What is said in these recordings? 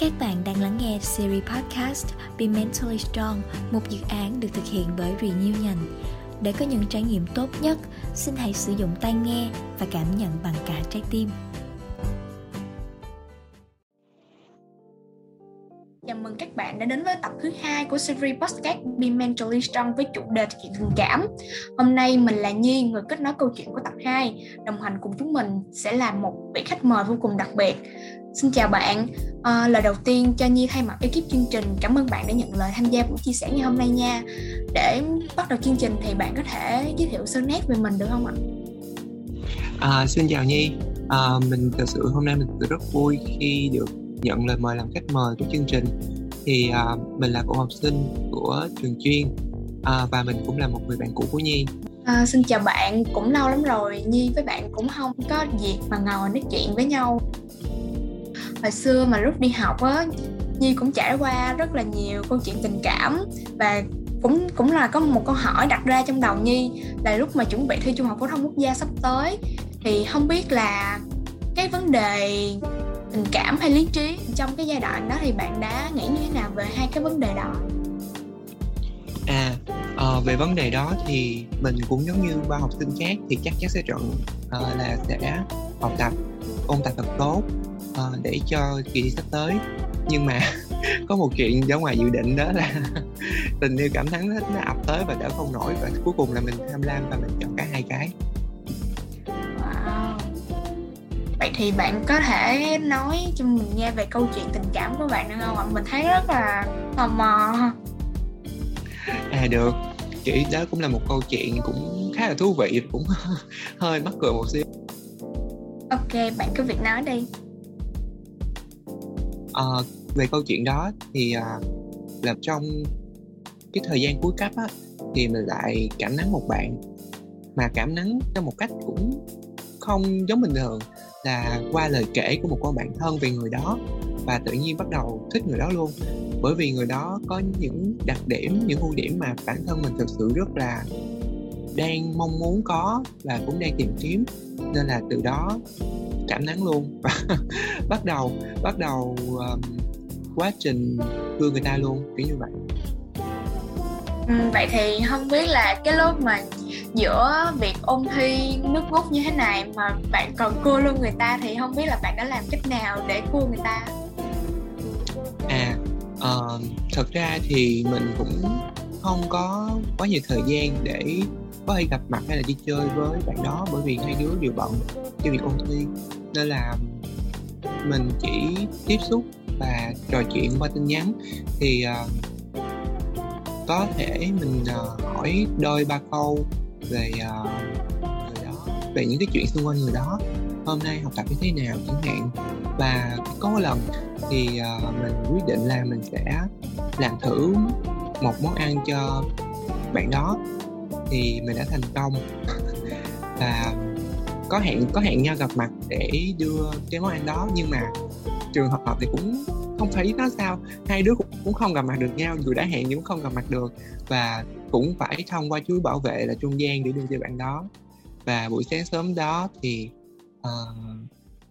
Các bạn đang lắng nghe series podcast Be Mentally Strong, một dự án được thực hiện bởi Renew Nhành. Để có những trải nghiệm tốt nhất, xin hãy sử dụng tai nghe và cảm nhận bằng cả trái tim. Đã đến với tập thứ hai của series podcast Be Mentally Strong với chủ đề chuyện tình cảm. Hôm nay mình là Nhi, người kết nối câu chuyện của tập 2. Đồng hành cùng chúng mình sẽ là một vị khách mời vô cùng đặc biệt. Xin chào bạn, à, lời đầu tiên cho Nhi thay mặt ekip chương trình cảm ơn bạn đã nhận lời tham gia buổi chia sẻ ngày hôm nay nha. Để bắt đầu chương trình thì bạn có thể giới thiệu sơ nét về mình được không ạ? À, xin chào Nhi, à, mình thật sự hôm nay mình rất vui khi được nhận lời mời làm khách mời của chương trình. Thì uh, mình là cậu học sinh của trường chuyên uh, và mình cũng là một người bạn cũ của Nhi. À, xin chào bạn, cũng lâu lắm rồi Nhi với bạn cũng không có dịp mà ngồi nói chuyện với nhau hồi xưa mà lúc đi học á Nhi cũng trải qua rất là nhiều câu chuyện tình cảm và cũng cũng là có một câu hỏi đặt ra trong đầu Nhi là lúc mà chuẩn bị thi trung học phổ thông quốc gia sắp tới thì không biết là cái vấn đề tình cảm hay lý trí trong cái giai đoạn đó thì bạn đã nghĩ như thế nào về hai cái vấn đề đó? À uh, về vấn đề đó thì mình cũng giống như ba học sinh khác thì chắc chắn sẽ chọn uh, là sẽ học tập ôn tập thật tốt uh, để cho kỳ thi sắp tới. Nhưng mà có một chuyện ra ngoài dự định đó là tình yêu cảm thắng nó, ập tới và đỡ không nổi và cuối cùng là mình tham lam và mình chọn cả hai cái. Vậy thì bạn có thể nói cho mình nghe về câu chuyện tình cảm của bạn được không ạ? Mình thấy rất là tò mò. À được. Chỉ đó cũng là một câu chuyện cũng khá là thú vị cũng hơi mắc cười một xíu. Ok bạn cứ việc nói đi. Uh, về câu chuyện đó thì uh, là trong cái thời gian cuối cấp á thì mình lại cảm nắng một bạn. Mà cảm nắng theo một cách cũng không giống bình thường là qua lời kể của một con bạn thân về người đó và tự nhiên bắt đầu thích người đó luôn. Bởi vì người đó có những đặc điểm những ưu điểm mà bản thân mình thực sự rất là đang mong muốn có và cũng đang tìm kiếm. Nên là từ đó cảm nắng luôn. Và bắt đầu bắt đầu um, quá trình thương người ta luôn kiểu như vậy vậy thì không biết là cái lúc mà giữa việc ôn thi nước rút như thế này mà bạn còn cua luôn người ta thì không biết là bạn đã làm cách nào để cua người ta? À uh, thật ra thì mình cũng không có quá nhiều thời gian để có thể gặp mặt hay là đi chơi với bạn đó bởi vì hai đứa đều bận cho việc ôn thi. Nên là mình chỉ tiếp xúc và trò chuyện qua tin nhắn. Thì uh, có thể mình uh, hỏi đôi ba câu về uh, người đó về những cái chuyện xung quanh người đó. Hôm nay học tập như thế nào chẳng hạn. Và có một lần thì uh, mình quyết định là mình sẽ làm thử một món ăn cho bạn đó. Thì mình đã thành công. Và có hẹn có hẹn nhau gặp mặt để đưa cái món ăn đó. Nhưng mà trường hợp thì cũng không thấy nó sao. Hai đứa cũng, cũng không gặp mặt được nhau dù đã hẹn nhưng cũng không gặp mặt được. Và cũng phải thông qua chú bảo vệ là trung gian để đưa cho bạn đó. Và buổi sáng sớm đó thì uh,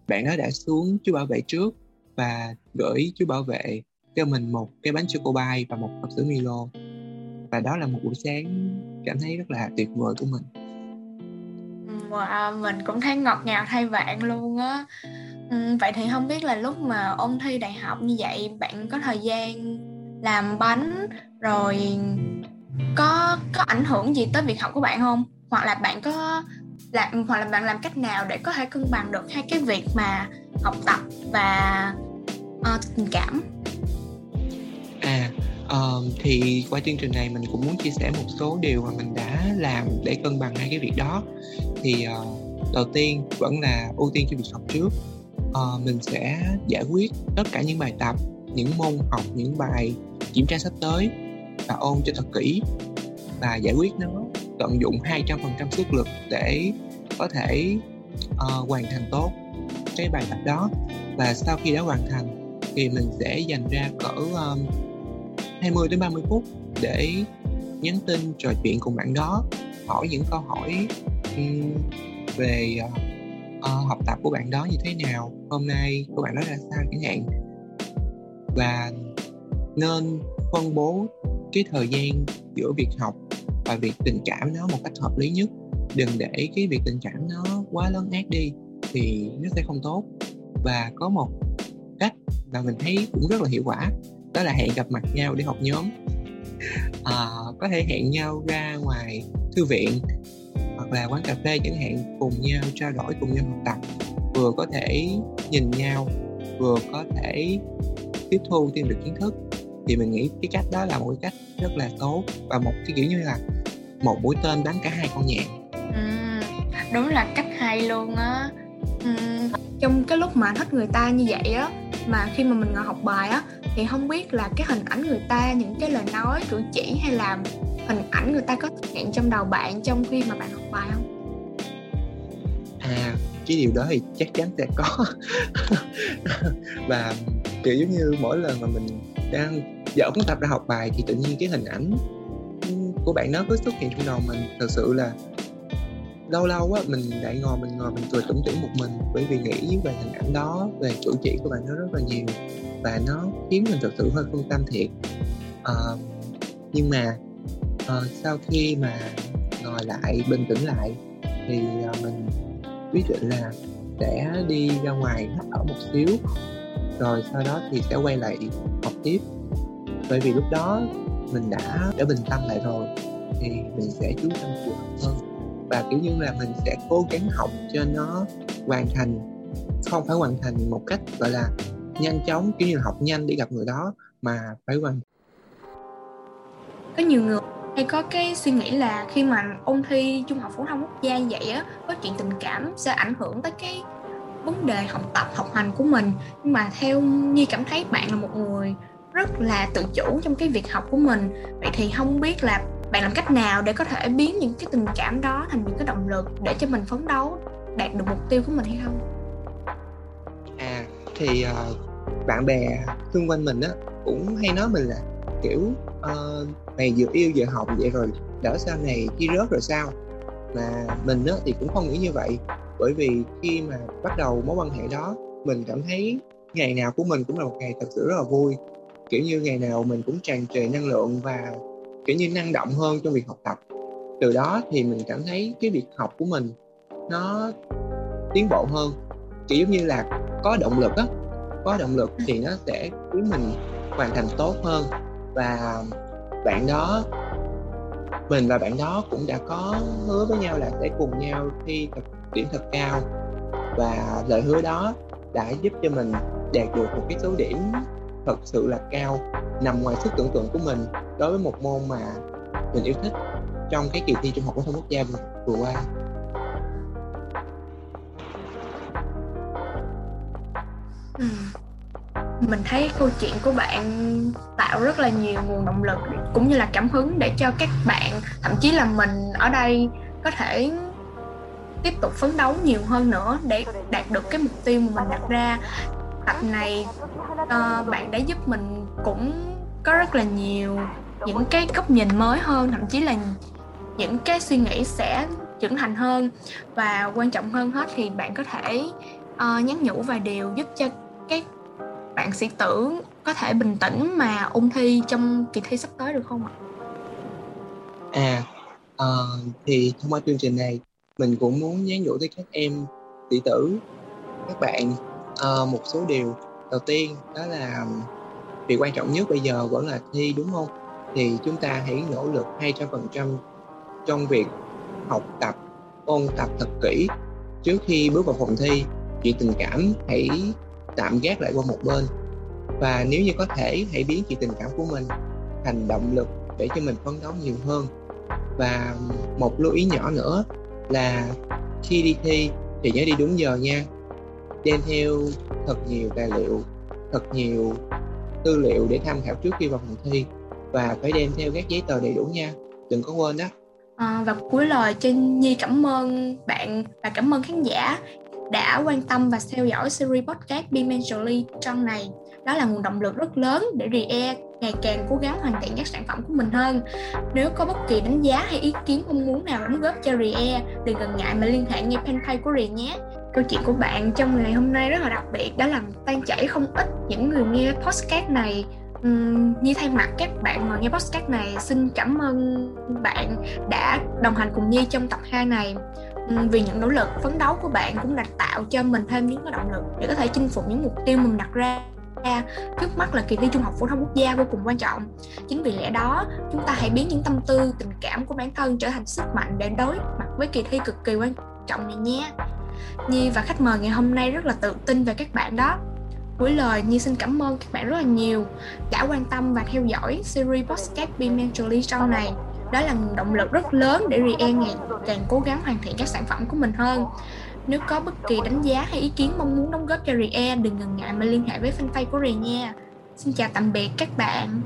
bạn đó đã xuống chú bảo vệ trước và gửi chú bảo vệ cho mình một cái bánh choco bay và một hộp sữa Milo. Và đó là một buổi sáng cảm thấy rất là tuyệt vời của mình. Wow, mình cũng thấy ngọt ngào thay bạn luôn á ừ, Vậy thì không biết là lúc mà ôn thi đại học như vậy Bạn có thời gian làm bánh Rồi có có ảnh hưởng gì tới việc học của bạn không? Hoặc là bạn có làm hoặc là bạn làm cách nào để có thể cân bằng được hai cái việc mà học tập và uh, tình cảm? À uh, thì qua chương trình này mình cũng muốn chia sẻ một số điều mà mình đã làm để cân bằng hai cái việc đó. Thì uh, đầu tiên vẫn là ưu tiên cho việc học trước uh, mình sẽ giải quyết tất cả những bài tập những môn học những bài kiểm tra sắp tới và ôn cho thật kỹ và giải quyết nó tận dụng 200% sức lực để có thể uh, hoàn thành tốt cái bài tập đó. Và sau khi đã hoàn thành thì mình sẽ dành ra cỡ ờ, um, 20 đến 30 phút để nhắn tin trò chuyện cùng bạn đó hỏi những câu hỏi um, về uh, uh, học tập của bạn đó như thế nào? Hôm nay của bạn đó ra sao chẳng hạn? Và nên phân bố cái thời gian giữa việc học và việc tình cảm nó một cách hợp lý nhất. Đừng để cái việc tình cảm nó quá lớn ác đi thì nó sẽ không tốt. Và có một cách mà mình thấy cũng rất là hiệu quả đó là hẹn gặp mặt nhau để học nhóm. À, có thể hẹn nhau ra ngoài thư viện hoặc là quán cà phê chẳng hạn cùng nhau trao đổi cùng nhau học tập vừa có thể nhìn nhau vừa có thể tiếp thu thêm được kiến thức. Thì mình nghĩ cái cách đó là một cái cách rất là tốt và một cái kiểu như là một mũi tên bắn cả hai con nhạn ừ, đúng là cách hay luôn á. Ừ, trong cái lúc mà thích người ta như vậy á mà khi mà mình ngồi học bài á thì không biết là cái hình ảnh người ta những cái lời nói cử chỉ hay là hình ảnh người ta có hiện trong đầu bạn trong khi mà bạn học bài không? À cái điều đó thì chắc chắn sẽ có. Và kiểu giống như mỗi lần mà mình đang dở cuốn tập ra học bài thì tự nhiên cái hình ảnh của bạn nó cứ xuất hiện trong đầu mình. Thật sự là lâu lâu á mình lại ngồi mình ngồi mình cười tủm tỉm một mình bởi vì nghĩ về hình ảnh đó về chủ chỉ của bạn nó rất là nhiều và nó khiến mình thật sự hơi phân tâm thiệt. Uh, nhưng mà uh, sau khi mà ngồi lại bình tĩnh lại thì uh, mình quyết định là sẽ đi ra ngoài ở thở một xíu rồi sau đó thì sẽ quay lại học tiếp. Bởi vì lúc đó mình đã đã bình tâm lại rồi thì mình sẽ chú tâm chịu hơn. Và kiểu như là mình sẽ cố gắng học cho nó hoàn thành không phải hoàn thành một cách gọi là nhanh chóng kiểu như là học nhanh để gặp người đó mà phải hoàn có nhiều người hay có cái suy nghĩ là khi mà ôn thi trung học phổ thông quốc gia vậy á có chuyện tình cảm sẽ ảnh hưởng tới cái vấn đề học tập học hành của mình. Nhưng mà theo nhi cảm thấy bạn là một người rất là tự chủ trong cái việc học của mình. Vậy thì không biết là bạn làm cách nào để có thể biến những cái tình cảm đó thành những cái động lực để cho mình phấn đấu đạt được mục tiêu của mình hay không? À thì uh, bạn bè xung quanh mình á cũng hay nói mình là kiểu Ờ, uh, mày vừa yêu vừa học vậy rồi đỡ sau này chi rớt rồi sao? Mà mình á thì cũng không nghĩ như vậy bởi vì khi mà bắt đầu mối quan hệ đó mình cảm thấy ngày nào của mình cũng là một ngày thật sự rất là vui. Kiểu như ngày nào mình cũng tràn trề năng lượng và kiểu như năng động hơn trong việc học tập. Từ đó thì mình cảm thấy cái việc học của mình nó tiến bộ hơn. Kiểu giống như là có động lực á có động lực thì nó sẽ khiến mình hoàn thành tốt hơn và bạn đó, mình và bạn đó cũng đã có hứa với nhau là sẽ cùng nhau thi thật điểm thật cao và lời hứa đó đã giúp cho mình đạt được một cái số điểm thật sự là cao, nằm ngoài sức tưởng tượng của mình đối với một môn mà mình yêu thích trong cái kỳ thi trung học phổ thông quốc gia vừa qua ừ mình thấy câu chuyện của bạn tạo rất là nhiều nguồn động lực cũng như là cảm hứng để cho các bạn thậm chí là mình ở đây có thể tiếp tục phấn đấu nhiều hơn nữa để đạt được cái mục tiêu mà mình đặt ra. Tập này uh, bạn đã giúp mình cũng có rất là nhiều những cái góc nhìn mới hơn thậm chí là những cái suy nghĩ sẽ trưởng thành hơn. Và quan trọng hơn hết thì bạn có thể uh, nhắn nhủ vài điều giúp cho các bạn sĩ tử có thể bình tĩnh mà ôn thi trong kỳ thi sắp tới được không ạ? À, uh, thì thông qua chương trình này mình cũng muốn nhắn nhủ tới các em sĩ tử các bạn uh, một số điều đầu tiên đó là việc quan trọng nhất bây giờ vẫn là thi đúng không thì chúng ta hãy nỗ lực 200% trong việc học tập ôn tập thật kỹ trước khi bước vào phòng thi chuyện tình cảm hãy tạm gác lại qua một bên. Và nếu như có thể hãy biến chuyện tình cảm của mình thành động lực để cho mình phấn đấu nhiều hơn. Và một lưu ý nhỏ nữa là khi đi thi thì nhớ đi đúng giờ nha. Đem theo thật nhiều tài liệu thật nhiều tư liệu để tham khảo trước khi vào phòng thi. Và phải đem theo các giấy tờ đầy đủ nha. Đừng có quên đó à, và cuối lời trên nhi cảm ơn bạn và cảm ơn khán giả đã quan tâm và theo dõi series podcast Be Mentally trong này đó là nguồn động lực rất lớn để RIE ngày càng cố gắng hoàn thiện các sản phẩm của mình hơn. Nếu có bất kỳ đánh giá hay ý kiến mong muốn nào đóng góp cho RIE, đừng ngần ngại mà liên hệ ngay fanpage của RIE nhé. câu chuyện của bạn trong ngày hôm nay rất là đặc biệt đó là tan chảy không ít những người nghe podcast này uhm, như thay mặt các bạn mà nghe podcast này xin cảm ơn bạn đã đồng hành cùng Nhi trong tập 2 này vì những nỗ lực phấn đấu của bạn cũng đã tạo cho mình thêm những cái động lực để có thể chinh phục những mục tiêu mình đặt ra. Trước mắt là kỳ thi trung học phổ thông quốc gia vô cùng quan trọng. Chính vì lẽ đó, chúng ta hãy biến những tâm tư, tình cảm của bản thân trở thành sức mạnh để đối mặt với kỳ thi cực kỳ quan trọng này nhé. Nhi và khách mời ngày hôm nay rất là tự tin về các bạn đó. Cuối lời, Nhi xin cảm ơn các bạn rất là nhiều đã quan tâm và theo dõi series podcast Be Mentally Strong này đó là động lực rất lớn để Rian ngày càng cố gắng hoàn thiện các sản phẩm của mình hơn. Nếu có bất kỳ đánh giá hay ý kiến mong muốn đóng góp cho Rian đừng ngần ngại mà liên hệ với fanpage của Rian nha. Xin chào tạm biệt các bạn.